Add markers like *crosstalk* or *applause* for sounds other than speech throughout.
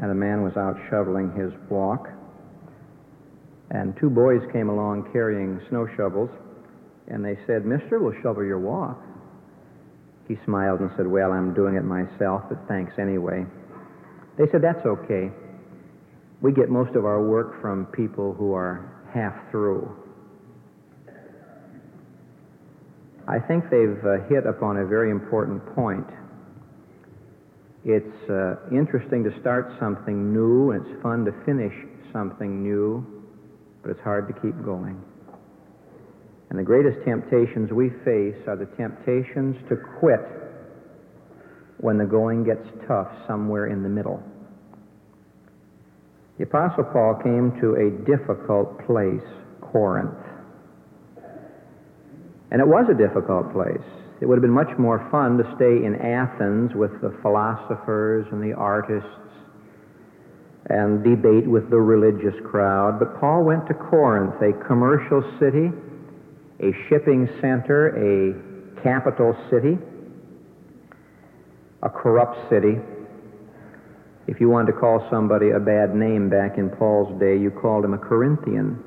and a man was out shoveling his walk. And two boys came along carrying snow shovels, and they said, Mister, we'll shovel your walk. He smiled and said, Well, I'm doing it myself, but thanks anyway. They said, That's okay. We get most of our work from people who are half through. I think they've uh, hit upon a very important point it's uh, interesting to start something new, and it's fun to finish something new, but it's hard to keep going. And the greatest temptations we face are the temptations to quit when the going gets tough somewhere in the middle. The Apostle Paul came to a difficult place, Corinth. And it was a difficult place. It would have been much more fun to stay in Athens with the philosophers and the artists and debate with the religious crowd. But Paul went to Corinth, a commercial city, a shipping center, a capital city, a corrupt city. If you wanted to call somebody a bad name back in Paul's day, you called him a Corinthian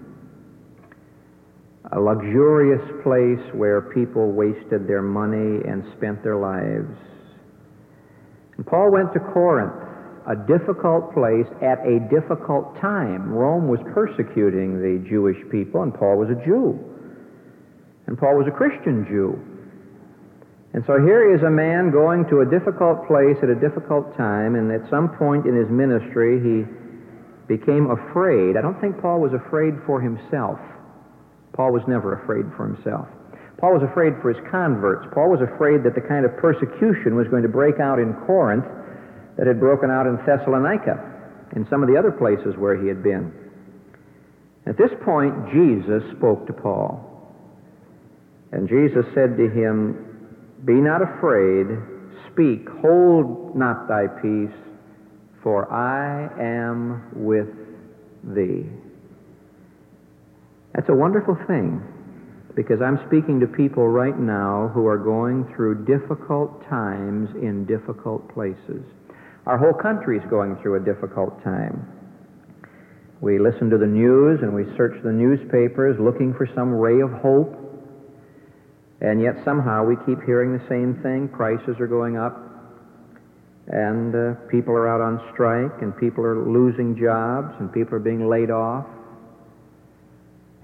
a luxurious place where people wasted their money and spent their lives. And Paul went to Corinth, a difficult place at a difficult time. Rome was persecuting the Jewish people, and Paul was a Jew. And Paul was a Christian Jew. And so here is a man going to a difficult place at a difficult time, and at some point in his ministry, he became afraid. I don't think Paul was afraid for himself. Paul was never afraid for himself. Paul was afraid for his converts. Paul was afraid that the kind of persecution was going to break out in Corinth that had broken out in Thessalonica and some of the other places where he had been. At this point, Jesus spoke to Paul. And Jesus said to him, Be not afraid, speak, hold not thy peace, for I am with thee. That's a wonderful thing because I'm speaking to people right now who are going through difficult times in difficult places. Our whole country is going through a difficult time. We listen to the news and we search the newspapers looking for some ray of hope, and yet somehow we keep hearing the same thing. Prices are going up, and uh, people are out on strike, and people are losing jobs, and people are being laid off.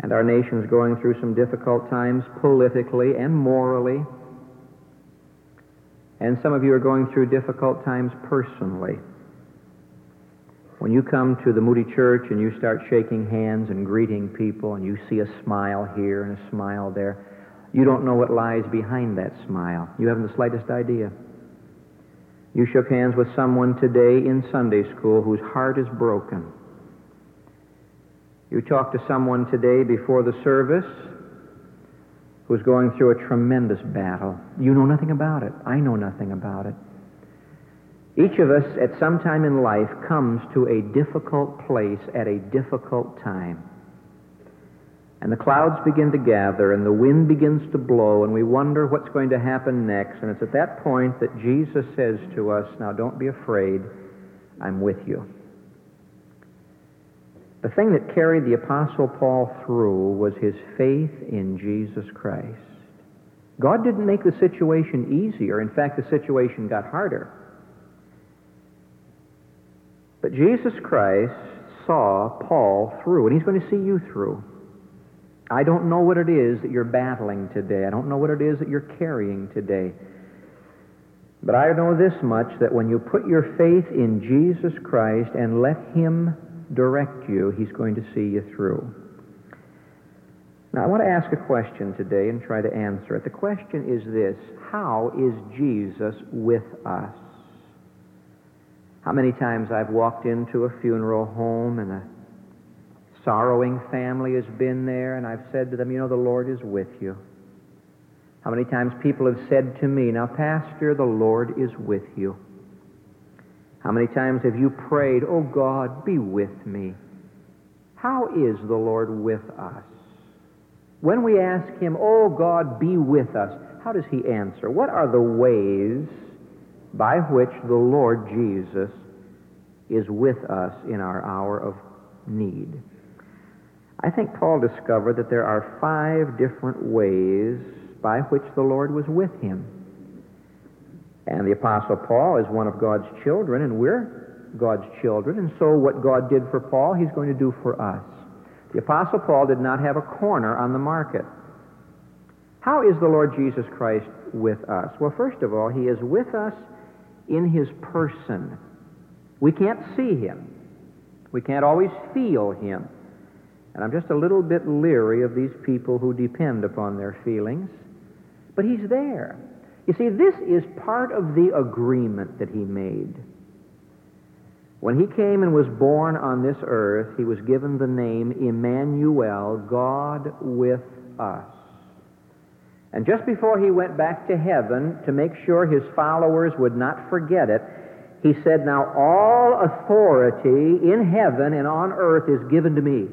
And our nation's going through some difficult times politically and morally. And some of you are going through difficult times personally. When you come to the Moody Church and you start shaking hands and greeting people and you see a smile here and a smile there, you don't know what lies behind that smile. You haven't the slightest idea. You shook hands with someone today in Sunday school whose heart is broken you talked to someone today before the service who's going through a tremendous battle. You know nothing about it. I know nothing about it. Each of us at some time in life comes to a difficult place at a difficult time. And the clouds begin to gather and the wind begins to blow and we wonder what's going to happen next. And it's at that point that Jesus says to us, Now don't be afraid, I'm with you. The thing that carried the Apostle Paul through was his faith in Jesus Christ. God didn't make the situation easier. In fact, the situation got harder. But Jesus Christ saw Paul through, and he's going to see you through. I don't know what it is that you're battling today. I don't know what it is that you're carrying today. But I know this much that when you put your faith in Jesus Christ and let Him direct you, He's going to see you through. Now, I want to ask a question today and try to answer it. The question is this How is Jesus with us? How many times I've walked into a funeral home and a sorrowing family has been there, and I've said to them, You know, the Lord is with you. How many times people have said to me, Now, Pastor, the Lord is with you. How many times have you prayed, Oh God, be with me? How is the Lord with us? When we ask Him, Oh God, be with us, how does He answer? What are the ways by which the Lord Jesus is with us in our hour of need? I think Paul discovered that there are five different ways by which the Lord was with him. And the Apostle Paul is one of God's children, and we're God's children, and so what God did for Paul, he's going to do for us. The Apostle Paul did not have a corner on the market. How is the Lord Jesus Christ with us? Well, first of all, he is with us in his person. We can't see him, we can't always feel him. And I'm just a little bit leery of these people who depend upon their feelings. But he's there. You see, this is part of the agreement that he made. When he came and was born on this earth, he was given the name Emmanuel, God with us. And just before he went back to heaven to make sure his followers would not forget it, he said, Now all authority in heaven and on earth is given to me.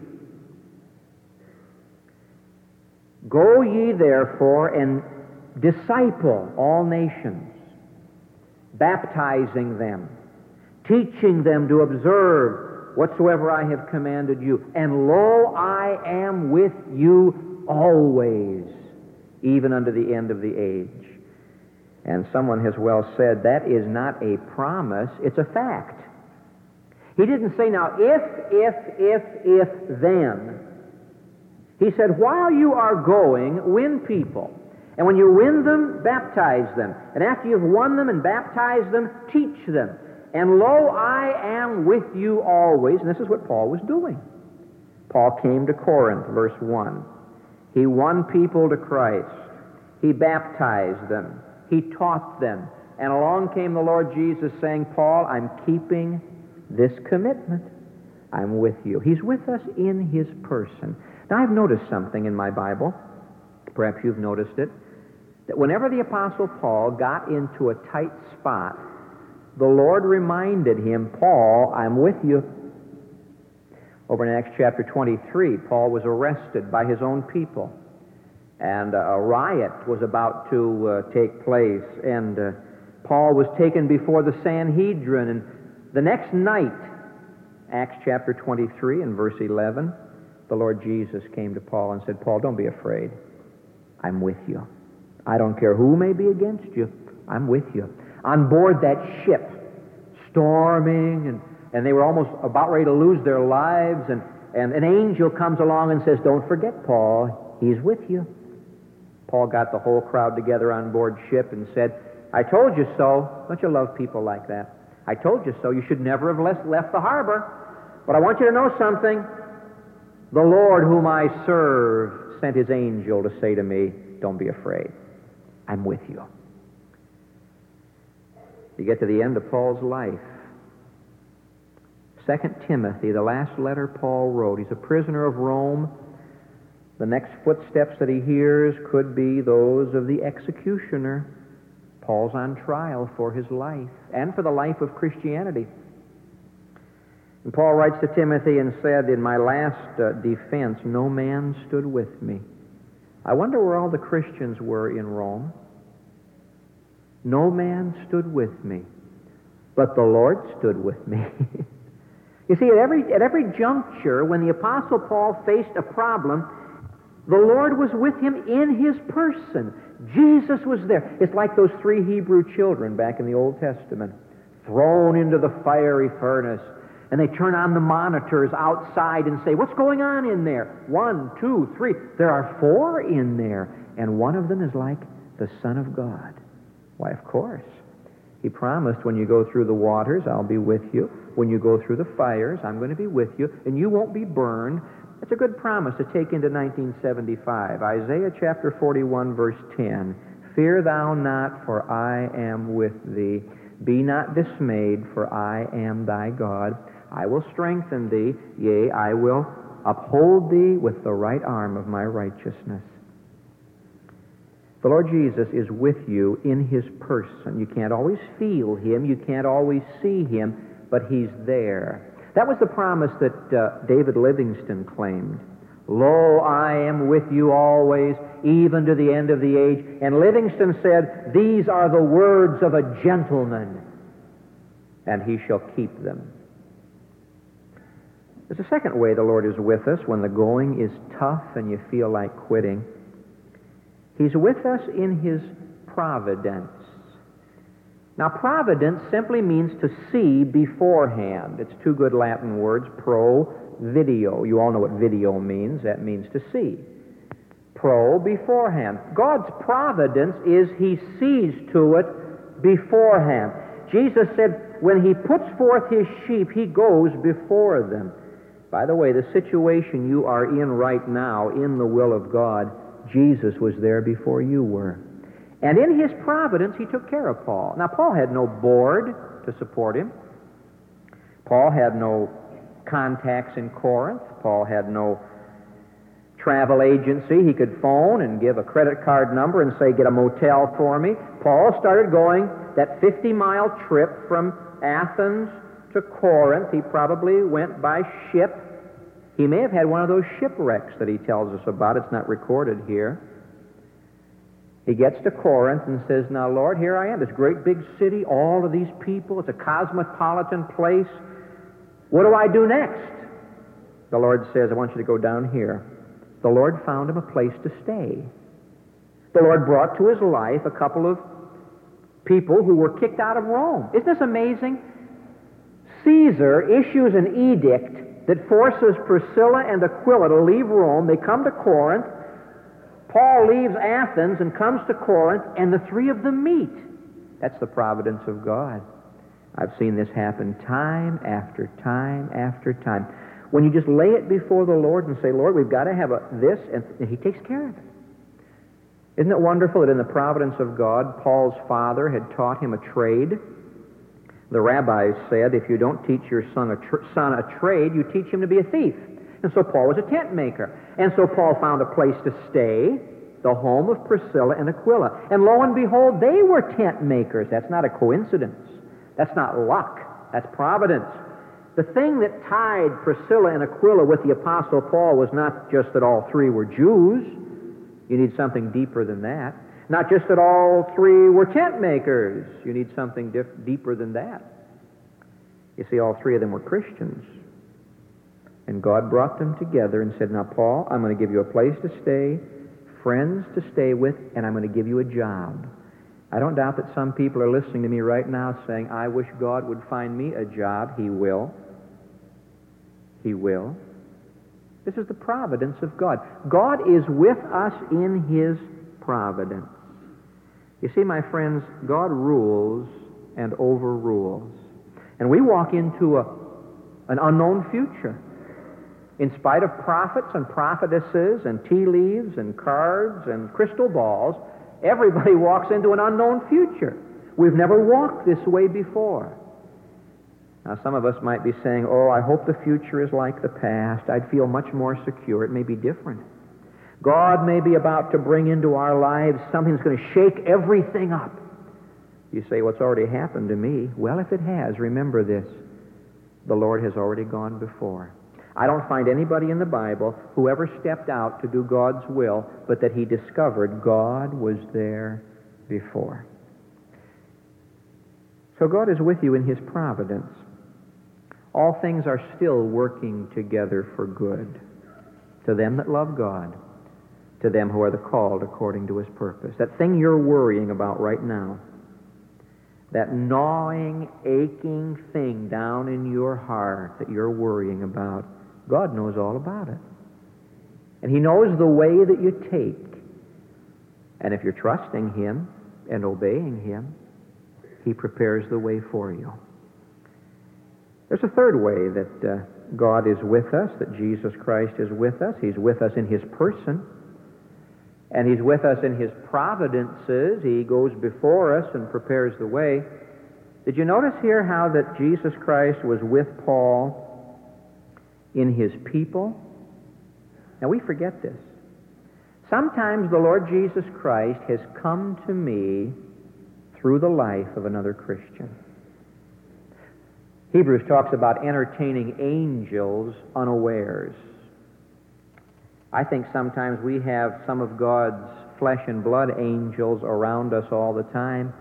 Go ye therefore and disciple all nations, baptizing them, teaching them to observe whatsoever I have commanded you. And lo, I am with you always, even unto the end of the age. And someone has well said that is not a promise, it's a fact. He didn't say, now, if, if, if, if, then. He said, while you are going, win people. And when you win them, baptize them. And after you've won them and baptized them, teach them. And lo, I am with you always. And this is what Paul was doing. Paul came to Corinth, verse 1. He won people to Christ. He baptized them. He taught them. And along came the Lord Jesus saying, Paul, I'm keeping this commitment. I'm with you. He's with us in his person. Now, I've noticed something in my Bible. Perhaps you've noticed it. That whenever the Apostle Paul got into a tight spot, the Lord reminded him, Paul, I'm with you. Over in Acts chapter 23, Paul was arrested by his own people. And a riot was about to uh, take place. And uh, Paul was taken before the Sanhedrin. And the next night, Acts chapter 23 and verse 11, the Lord Jesus came to Paul and said, Paul, don't be afraid. I'm with you. I don't care who may be against you. I'm with you. On board that ship, storming, and, and they were almost about ready to lose their lives, and, and an angel comes along and says, Don't forget, Paul, he's with you. Paul got the whole crowd together on board ship and said, I told you so. Don't you love people like that? I told you so. You should never have left the harbor. But I want you to know something. The Lord whom I serve sent his angel to say to me, Don't be afraid. I'm with you. You get to the end of Paul's life. Second Timothy, the last letter Paul wrote. He's a prisoner of Rome. The next footsteps that he hears could be those of the executioner. Paul's on trial for his life and for the life of Christianity. And Paul writes to Timothy and said, In my last uh, defense, no man stood with me. I wonder where all the Christians were in Rome. No man stood with me, but the Lord stood with me. *laughs* you see, at every, at every juncture, when the Apostle Paul faced a problem, the Lord was with him in his person. Jesus was there. It's like those three Hebrew children back in the Old Testament, thrown into the fiery furnace and they turn on the monitors outside and say, What's going on in there? One, two, three. There are four in there, and one of them is like the Son of God. Why, of course. He promised, When you go through the waters, I'll be with you. When you go through the fires, I'm going to be with you, and you won't be burned. It's a good promise to take into 1975. Isaiah chapter 41, verse 10. Fear thou not, for I am with thee. Be not dismayed, for I am thy God. I will strengthen thee, yea, I will uphold thee with the right arm of my righteousness. The Lord Jesus is with you in his person. You can't always feel him, you can't always see him, but he's there. That was the promise that uh, David Livingstone claimed. Lo, I am with you always, even to the end of the age. And Livingstone said, These are the words of a gentleman, and he shall keep them. There's a second way the Lord is with us when the going is tough and you feel like quitting. He's with us in His providence. Now, providence simply means to see beforehand. It's two good Latin words, pro, video. You all know what video means. That means to see. Pro, beforehand. God's providence is He sees to it beforehand. Jesus said, when He puts forth His sheep, He goes before them. By the way, the situation you are in right now, in the will of God, Jesus was there before you were. And in his providence, he took care of Paul. Now, Paul had no board to support him. Paul had no contacts in Corinth. Paul had no travel agency. He could phone and give a credit card number and say, Get a motel for me. Paul started going that 50 mile trip from Athens to Corinth. He probably went by ship. He may have had one of those shipwrecks that he tells us about. It's not recorded here. He gets to Corinth and says, Now, Lord, here I am, this great big city, all of these people. It's a cosmopolitan place. What do I do next? The Lord says, I want you to go down here. The Lord found him a place to stay. The Lord brought to his life a couple of people who were kicked out of Rome. Isn't this amazing? Caesar issues an edict that forces Priscilla and Aquila to leave Rome. They come to Corinth. Paul leaves Athens and comes to Corinth, and the three of them meet. That's the providence of God. I've seen this happen time after time after time. When you just lay it before the Lord and say, Lord, we've got to have a, this, and He takes care of it. Isn't it wonderful that in the providence of God, Paul's father had taught him a trade? The rabbis said, if you don't teach your son a, tr- son a trade, you teach him to be a thief. And so Paul was a tent maker. And so Paul found a place to stay, the home of Priscilla and Aquila. And lo and behold, they were tent makers. That's not a coincidence. That's not luck. That's providence. The thing that tied Priscilla and Aquila with the Apostle Paul was not just that all three were Jews. You need something deeper than that. Not just that all three were tent makers. You need something deeper than that. You see, all three of them were Christians. And God brought them together and said, Now, Paul, I'm going to give you a place to stay, friends to stay with, and I'm going to give you a job. I don't doubt that some people are listening to me right now saying, I wish God would find me a job. He will. He will. This is the providence of God. God is with us in His providence. You see, my friends, God rules and overrules. And we walk into a, an unknown future. In spite of prophets and prophetesses and tea leaves and cards and crystal balls, everybody *laughs* walks into an unknown future. We've never walked this way before. Now, some of us might be saying, Oh, I hope the future is like the past. I'd feel much more secure. It may be different. God may be about to bring into our lives something that's going to shake everything up. You say, What's already happened to me? Well, if it has, remember this the Lord has already gone before. I don't find anybody in the Bible who ever stepped out to do God's will, but that he discovered God was there before. So God is with you in his providence. All things are still working together for good to them that love God to them who are the called according to his purpose. That thing you're worrying about right now, that gnawing, aching thing down in your heart that you're worrying about, God knows all about it. And he knows the way that you take. And if you're trusting him and obeying him, he prepares the way for you. There's a third way that uh, God is with us, that Jesus Christ is with us. He's with us in his person. And He's with us in His providences. He goes before us and prepares the way. Did you notice here how that Jesus Christ was with Paul in his people? Now we forget this. Sometimes the Lord Jesus Christ has come to me through the life of another Christian. Hebrews talks about entertaining angels unawares. I think sometimes we have some of God's flesh and blood angels around us all the time,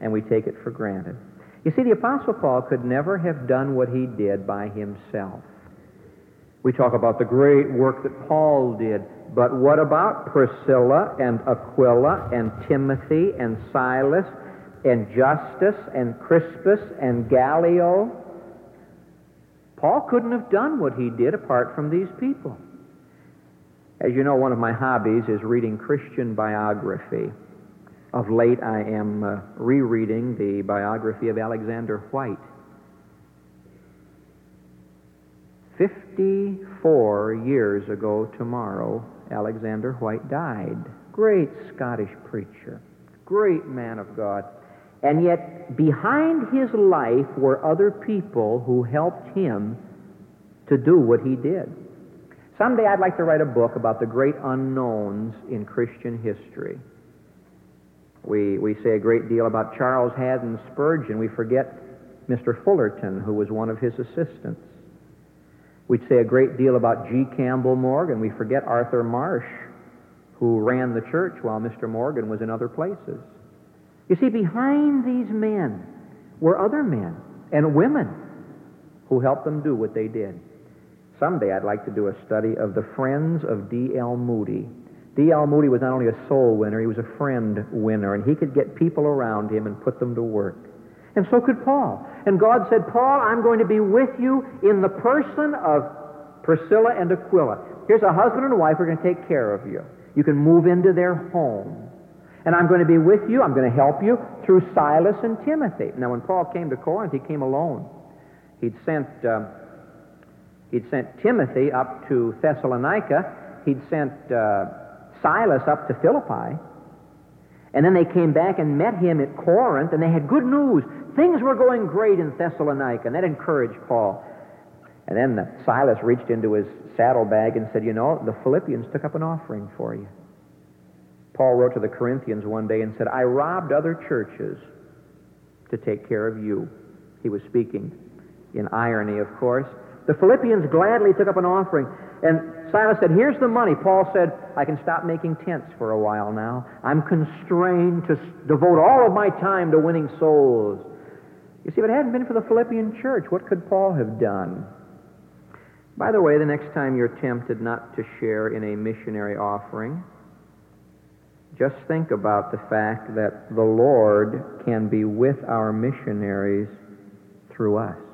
and we take it for granted. You see, the Apostle Paul could never have done what he did by himself. We talk about the great work that Paul did, but what about Priscilla and Aquila and Timothy and Silas and Justus and Crispus and Gallio? Paul couldn't have done what he did apart from these people. As you know, one of my hobbies is reading Christian biography. Of late, I am uh, rereading the biography of Alexander Whyte. 54 years ago tomorrow, Alexander Whyte died. Great Scottish preacher, great man of God. And yet, behind his life were other people who helped him to do what he did. Someday I'd like to write a book about the great unknowns in Christian history. We, we say a great deal about Charles Haddon Spurgeon. We forget Mr. Fullerton, who was one of his assistants. We'd say a great deal about G. Campbell Morgan. We forget Arthur Marsh, who ran the church while Mr. Morgan was in other places. You see, behind these men were other men and women who helped them do what they did. Someday I'd like to do a study of the friends of D.L. Moody. D.L. Moody was not only a soul winner, he was a friend winner, and he could get people around him and put them to work. And so could Paul. And God said, Paul, I'm going to be with you in the person of Priscilla and Aquila. Here's a husband and wife who are going to take care of you. You can move into their home. And I'm going to be with you. I'm going to help you through Silas and Timothy. Now, when Paul came to Corinth, he came alone. He'd sent, uh, he'd sent Timothy up to Thessalonica. He'd sent uh, Silas up to Philippi. And then they came back and met him at Corinth, and they had good news. Things were going great in Thessalonica, and that encouraged Paul. And then Silas reached into his saddlebag and said, You know, the Philippians took up an offering for you. Paul wrote to the Corinthians one day and said, I robbed other churches to take care of you. He was speaking in irony, of course. The Philippians gladly took up an offering. And Silas said, Here's the money. Paul said, I can stop making tents for a while now. I'm constrained to devote all of my time to winning souls. You see, if it hadn't been for the Philippian church, what could Paul have done? By the way, the next time you're tempted not to share in a missionary offering, just think about the fact that the Lord can be with our missionaries through us.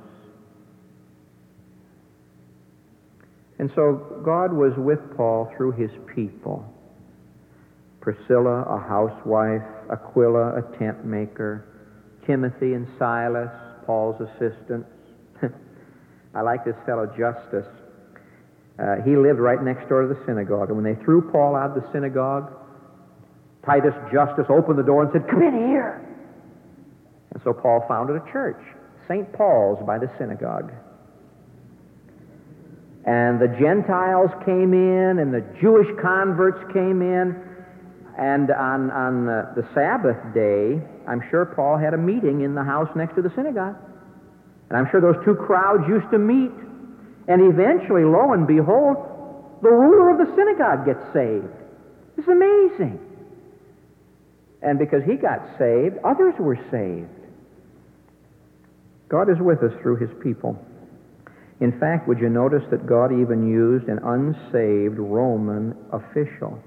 And so God was with Paul through his people. Priscilla, a housewife, Aquila, a tent maker, Timothy and Silas, Paul's assistants. *laughs* I like this fellow Justus. Uh, he lived right next door to the synagogue. And when they threw Paul out of the synagogue, Titus Justus opened the door and said, Come in here. And so Paul founded a church, St. Paul's by the synagogue. And the Gentiles came in, and the Jewish converts came in. And on, on the, the Sabbath day, I'm sure Paul had a meeting in the house next to the synagogue. And I'm sure those two crowds used to meet. And eventually, lo and behold, the ruler of the synagogue gets saved. It's amazing. And because he got saved, others were saved. God is with us through his people. In fact, would you notice that God even used an unsaved Roman official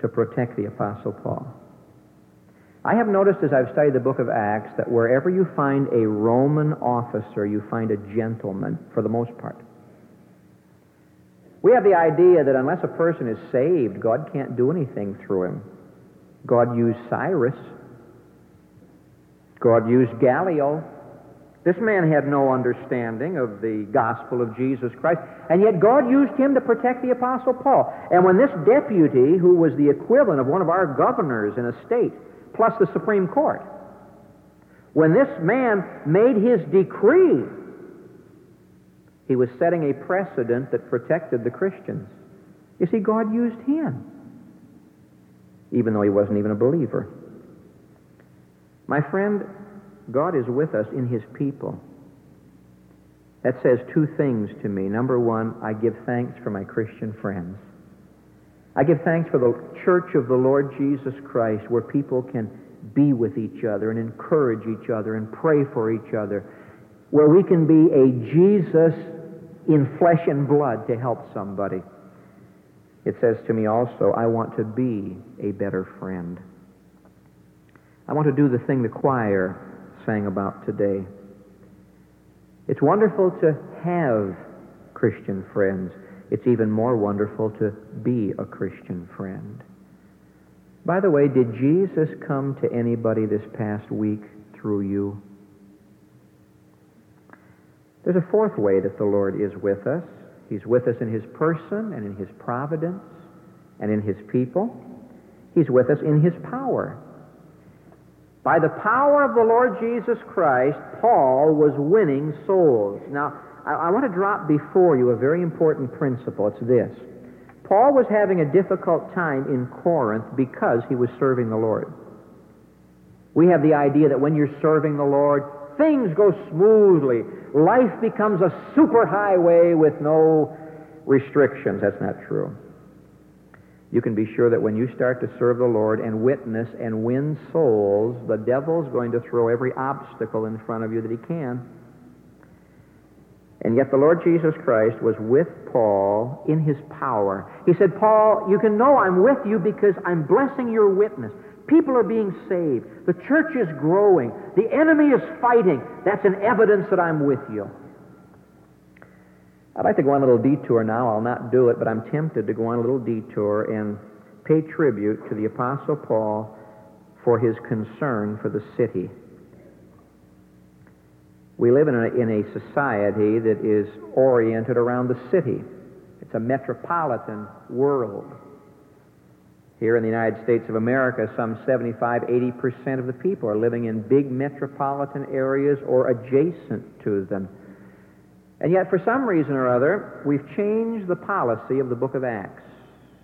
to protect the Apostle Paul? I have noticed as I've studied the book of Acts that wherever you find a Roman officer, you find a gentleman for the most part. We have the idea that unless a person is saved, God can't do anything through him. God used Cyrus. God used Gallio. This man had no understanding of the gospel of Jesus Christ, and yet God used him to protect the Apostle Paul. And when this deputy, who was the equivalent of one of our governors in a state, plus the Supreme Court, When this man made his decree, he was setting a precedent that protected the Christians. You see, God used him, even though he wasn't even a believer. My friend, God is with us in his people. That says two things to me. Number one, I give thanks for my Christian friends. I give thanks for the church of the Lord Jesus Christ where people can be with each other and encourage each other and pray for each other, where we can be a Jesus in flesh and blood to help somebody. It says to me also, I want to be a better friend. I want to do the thing the choir sang about today. It's wonderful to have Christian friends. It's even more wonderful to be a Christian friend. By the way, did Jesus come to anybody this past week through you? There's a fourth way that the Lord is with us. He's with us in His person and in His providence and in His people. He's with us in His power. By the power of the Lord Jesus Christ, Paul was winning souls. Now, I, I want to drop before you a very important principle. It's this Paul was having a difficult time in Corinth because he was serving the Lord. We have the idea that when you're serving the Lord, things go smoothly. Life becomes a superhighway with no restrictions. That's not true. You can be sure that when you start to serve the Lord and witness and win souls, the devil's going to throw every obstacle in front of you that he can. And yet the Lord Jesus Christ was with Paul in his power. He said, Paul, you can know I'm with you because I'm blessing your witness. People are being saved. The church is growing. The enemy is fighting. That's an evidence that I'm with you. I'd like to go on a little detour now. I'll not do it, but I'm tempted to go on a little detour and pay tribute to the Apostle Paul for his concern for the city. We live in a, in a society that is oriented around the city. It's a metropolitan world. Here in the United States of America, some 75, 80% of the people are living in big metropolitan areas or adjacent to them. And yet, for some reason or other, we've changed the policy of the book of Acts.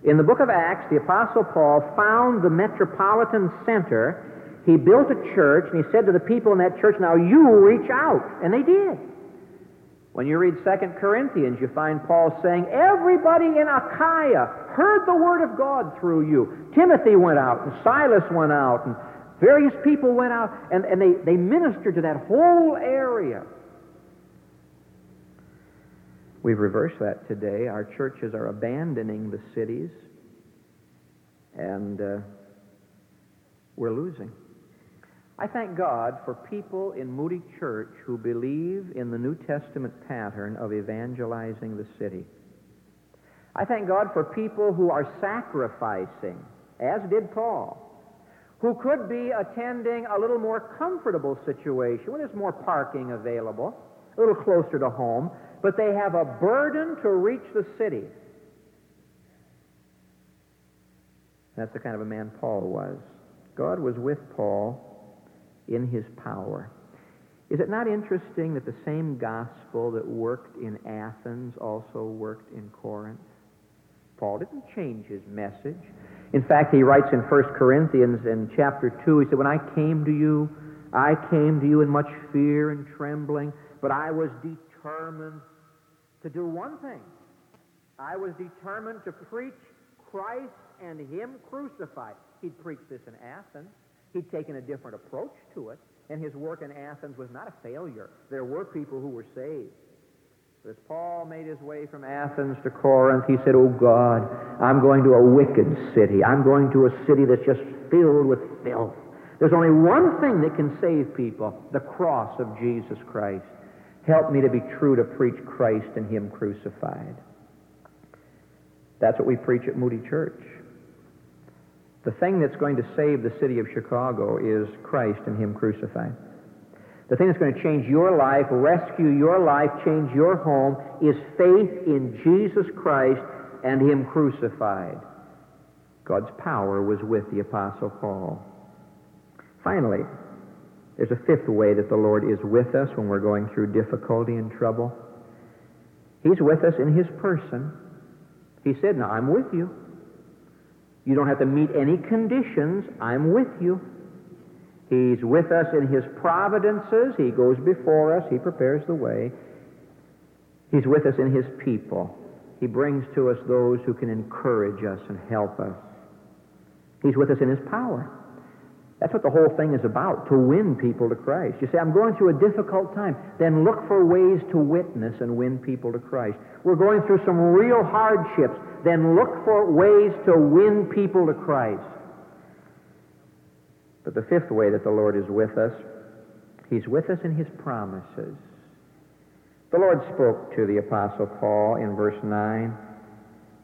In the book of Acts, the Apostle Paul found the metropolitan center he built a church, and he said to the people in that church, Now you reach out. And they did. When you read 2 Corinthians, you find Paul saying, Everybody in Achaia heard the word of God through you. Timothy went out, and Silas went out, and various people went out, and, and they, they ministered to that whole area. We've reversed that today. Our churches are abandoning the cities, and uh, we're losing. I thank God for people in Moody Church who believe in the New Testament pattern of evangelizing the city. I thank God for people who are sacrificing, as did Paul, who could be attending a little more comfortable situation when there's more parking available, a little closer to home, but they have a burden to reach the city. That's the kind of a man Paul was. God was with Paul in his power. Is it not interesting that the same gospel that worked in Athens also worked in Corinth? Paul didn't change his message. In fact, he writes in 1 Corinthians in chapter 2, he said, When I came to you, I came to you in much fear and trembling, but I was determined to do one thing. I was determined to preach Christ and Him crucified. He'd preached this in Athens. He'd taken a different approach to it, and his work in Athens was not a failure. There were people who were saved. But as Paul made his way from Athens to Corinth, he said, Oh God, I'm going to a wicked city. I'm going to a city that's just filled with filth. There's only one thing that can save people the cross of Jesus Christ. Help me to be true to preach Christ and Him crucified. That's what we preach at Moody Church. The thing that's going to save the city of Chicago is Christ and Him crucified. The thing that's going to change your life, rescue your life, change your home is faith in Jesus Christ and Him crucified. God's power was with the Apostle Paul. Finally, There's a fifth way that the Lord is with us when we're going through difficulty and trouble. He's with us in His person. He said, Now I'm with you. You don't have to meet any conditions. I'm with you. He's with us in His providences. He goes before us. He prepares the way. He's with us in His people. He brings to us those who can encourage us and help us. He's with us in His power. That's what the whole thing is about, to win people to Christ. You say, I'm going through a difficult time. Then look for ways to witness and win people to Christ. We're going through some real hardships. Then look for ways to win people to Christ. But the fifth way that the Lord is with us, He's with us in His promises. The Lord spoke to the Apostle Paul in verse 9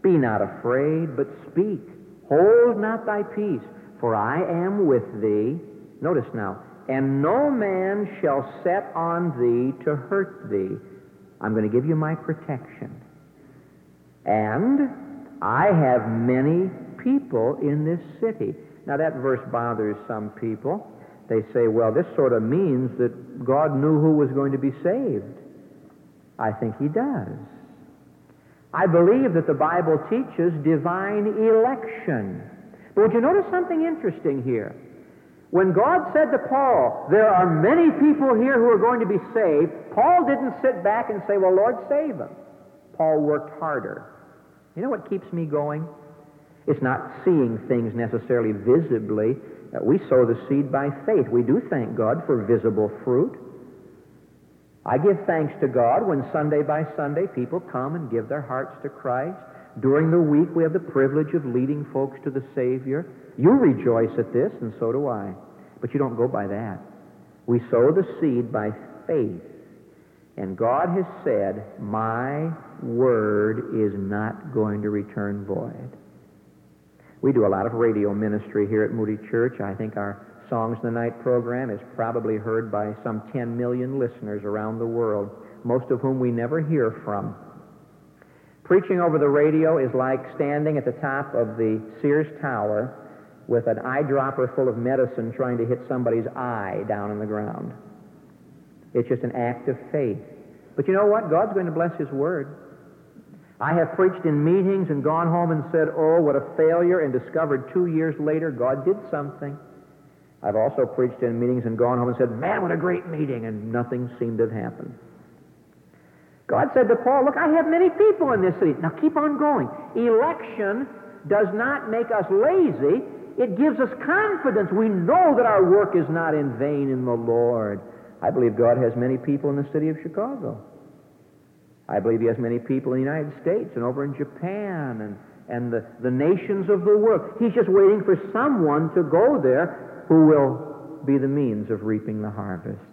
Be not afraid, but speak. Hold not thy peace for I am with thee. Notice now, and no man shall set on thee to hurt thee. I'm going to give you my protection. And I have many people in this city. Now, that verse bothers some people. They say, well, this sort of means that God knew who was going to be saved. I think He does. I believe that the Bible teaches divine election. But would you notice something interesting here? When God said to Paul, There are many people here who are going to be saved, Paul didn't sit back and say, Well, Lord, save them. Paul worked harder. You know what keeps me going? It's not seeing things necessarily visibly. Uh, we sow the seed by faith. We do thank God for visible fruit. I give thanks to God when Sunday by Sunday people come and give their hearts to Christ. During the week, we have the privilege of leading folks to the Savior. You rejoice at this, and so do I. But you don't go by that. We sow the seed by faith. And God has said, My word is not going to return void. We do a lot of radio ministry here at Moody Church. I think our Songs of the Night program is probably heard by some 10 million listeners around the world, most of whom we never hear from. Preaching over the radio is like standing at the top of the Sears Tower with an eyedropper full of medicine trying to hit somebody's eye down on the ground. It's just an act of faith. But you know what? God's going to bless His Word. I have preached in meetings and gone home and said, oh, what a failure, and discovered two years later God did something. I've also preached in meetings and gone home and said, man, what a great meeting, and nothing seemed to have happened. God said to Paul, Look, I have many people in this city. Now keep on going. Election does not make us lazy, it gives us confidence. We know that our work is not in vain in the Lord. I believe God has many people in the city of Chicago. I believe He has many people in the United States and over in Japan and, and the, the nations of the world. He's just waiting for someone to go there who will be the means of reaping the harvest.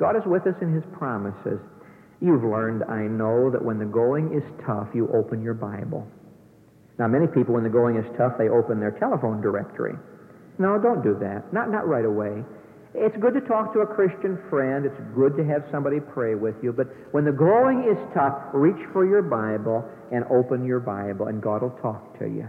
God is with us in His promises. You've learned, I know, that when the going is tough, you open your Bible. Now, many people, when the going is tough, they open their telephone directory. No, don't do that. Not, not right away. It's good to talk to a Christian friend. It's good to have somebody pray with you. But when the going is tough, reach for your Bible and open your Bible, and God will talk to you.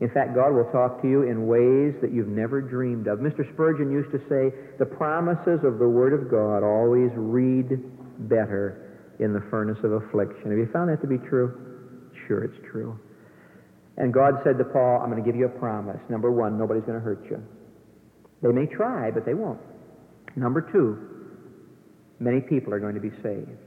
In fact, God will talk to you in ways that you've never dreamed of. Mr. Spurgeon used to say, the promises of the Word of God always read better in the furnace of affliction. Have you found that to be true? Sure, it's true. And God said to Paul, I'm going to give you a promise. Number one, nobody's going to hurt you. They may try, but they won't. Number two, many people are going to be saved.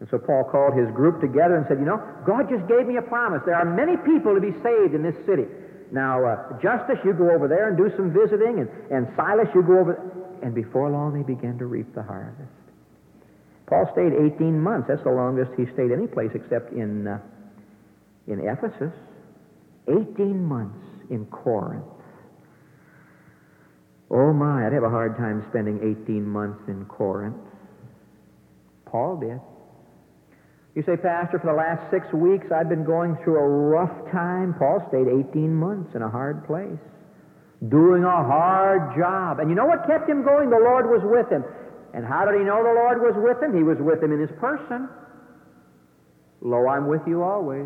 And so Paul called his group together and said, You know, God just gave me a promise. There are many people to be saved in this city. Now, uh, Justus, you go over there and do some visiting, and, and Silas, you go over. And before long, they began to reap the harvest. Paul stayed 18 months. That's the longest he stayed any place except in, uh, in Ephesus. 18 months in Corinth. Oh my, I'd have a hard time spending 18 months in Corinth. Paul did. You say, Pastor, for the last six weeks I've been going through a rough time. Paul stayed 18 months in a hard place, doing a hard job. And you know what kept him going? The Lord was with him. And how did he know the Lord was with him? He was with him in his person. Lo, I'm with you always.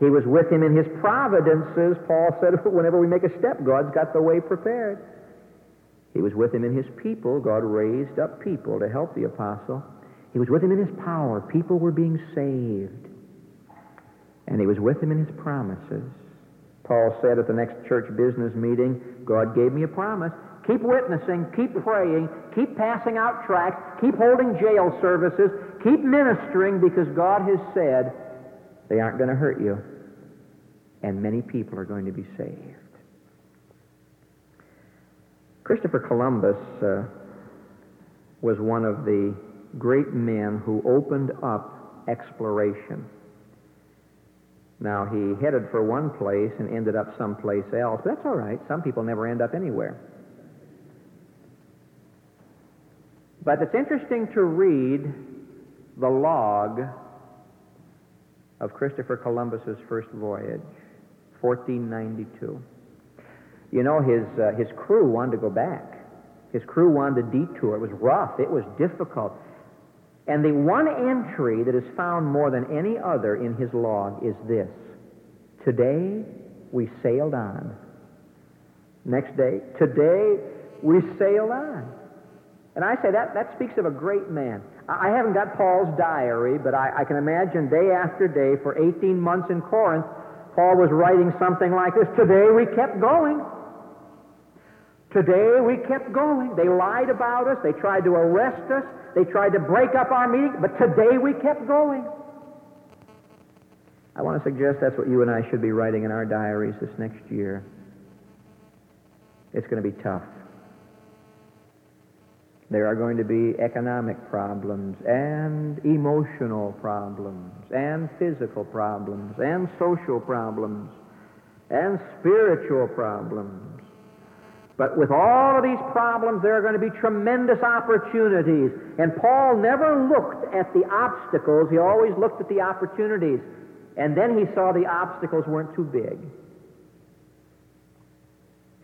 He was with him in his providences. Paul said, *laughs* whenever we make a step, God's got the way prepared. He was with him in his people. God raised up people to help the apostle. He was with him in his power. People were being saved. And he was with him in his promises. Paul said at the next church business meeting, God gave me a promise. Keep witnessing, keep praying, keep passing out tracts, keep holding jail services, keep ministering because God has said they aren't going to hurt you. And many people are going to be saved. Christopher Columbus uh, was one of the great men who opened up exploration. Now, he headed for one place and ended up someplace else. That's all right. Some people never end up anywhere. But it's interesting to read the log of Christopher Columbus's first voyage, 1492. You know, his, uh, his crew wanted to go back. His crew wanted to detour. It was rough. It was difficult. And the one entry that is found more than any other in his log is this Today we sailed on. Next day, today we sailed on. And I say that, that speaks of a great man. I haven't got Paul's diary, but I, I can imagine day after day for 18 months in Corinth, Paul was writing something like this Today we kept going. Today we kept going. They lied about us. They tried to arrest us. They tried to break up our meeting, but today we kept going. I want to suggest that's what you and I should be writing in our diaries this next year. It's going to be tough. There are going to be economic problems and emotional problems and physical problems and social problems and spiritual problems. But with all of these problems, there are going to be tremendous opportunities. And Paul never looked at the obstacles, he always looked at the opportunities. And then he saw the obstacles weren't too big.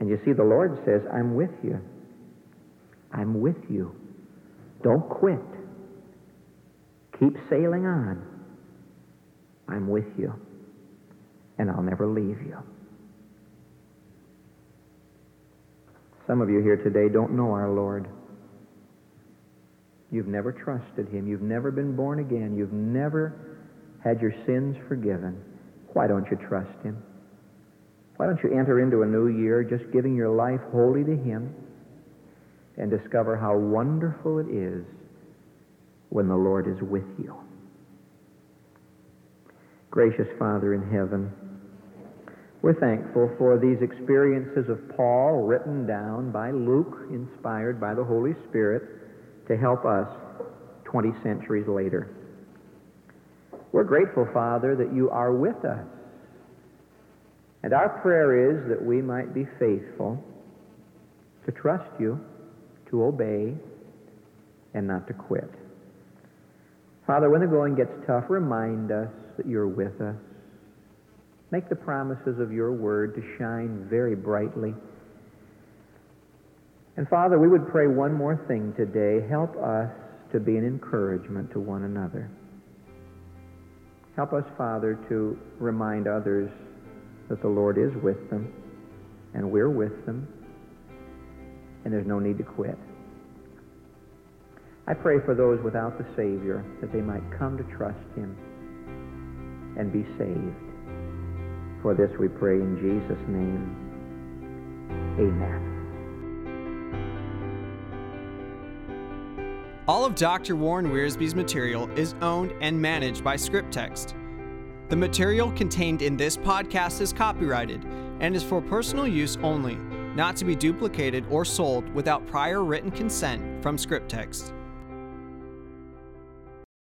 And you see, the Lord says, I'm with you. I'm with you. Don't quit. Keep sailing on. I'm with you. And I'll never leave you. Some of you here today don't know our Lord. You've never trusted Him. You've never been born again. You've never had your sins forgiven. Why don't you trust Him? Why don't you enter into a new year just giving your life wholly to Him and discover how wonderful it is when the Lord is with you? Gracious Father in heaven, we're thankful for these experiences of Paul written down by Luke, inspired by the Holy Spirit, to help us 20 centuries later. We're grateful, Father, that you are with us. And our prayer is that we might be faithful to trust you, to obey, and not to quit. Father, when the going gets tough, remind us that you're with us. Make the promises of your word to shine very brightly. And Father, we would pray one more thing today. Help us to be an encouragement to one another. Help us, Father, to remind others that the Lord is with them and we're with them and there's no need to quit. I pray for those without the Savior that they might come to trust Him and be saved. For this we pray in Jesus' name. Amen. All of Dr. Warren Wiersbe's material is owned and managed by ScriptText. The material contained in this podcast is copyrighted and is for personal use only, not to be duplicated or sold without prior written consent from ScriptText.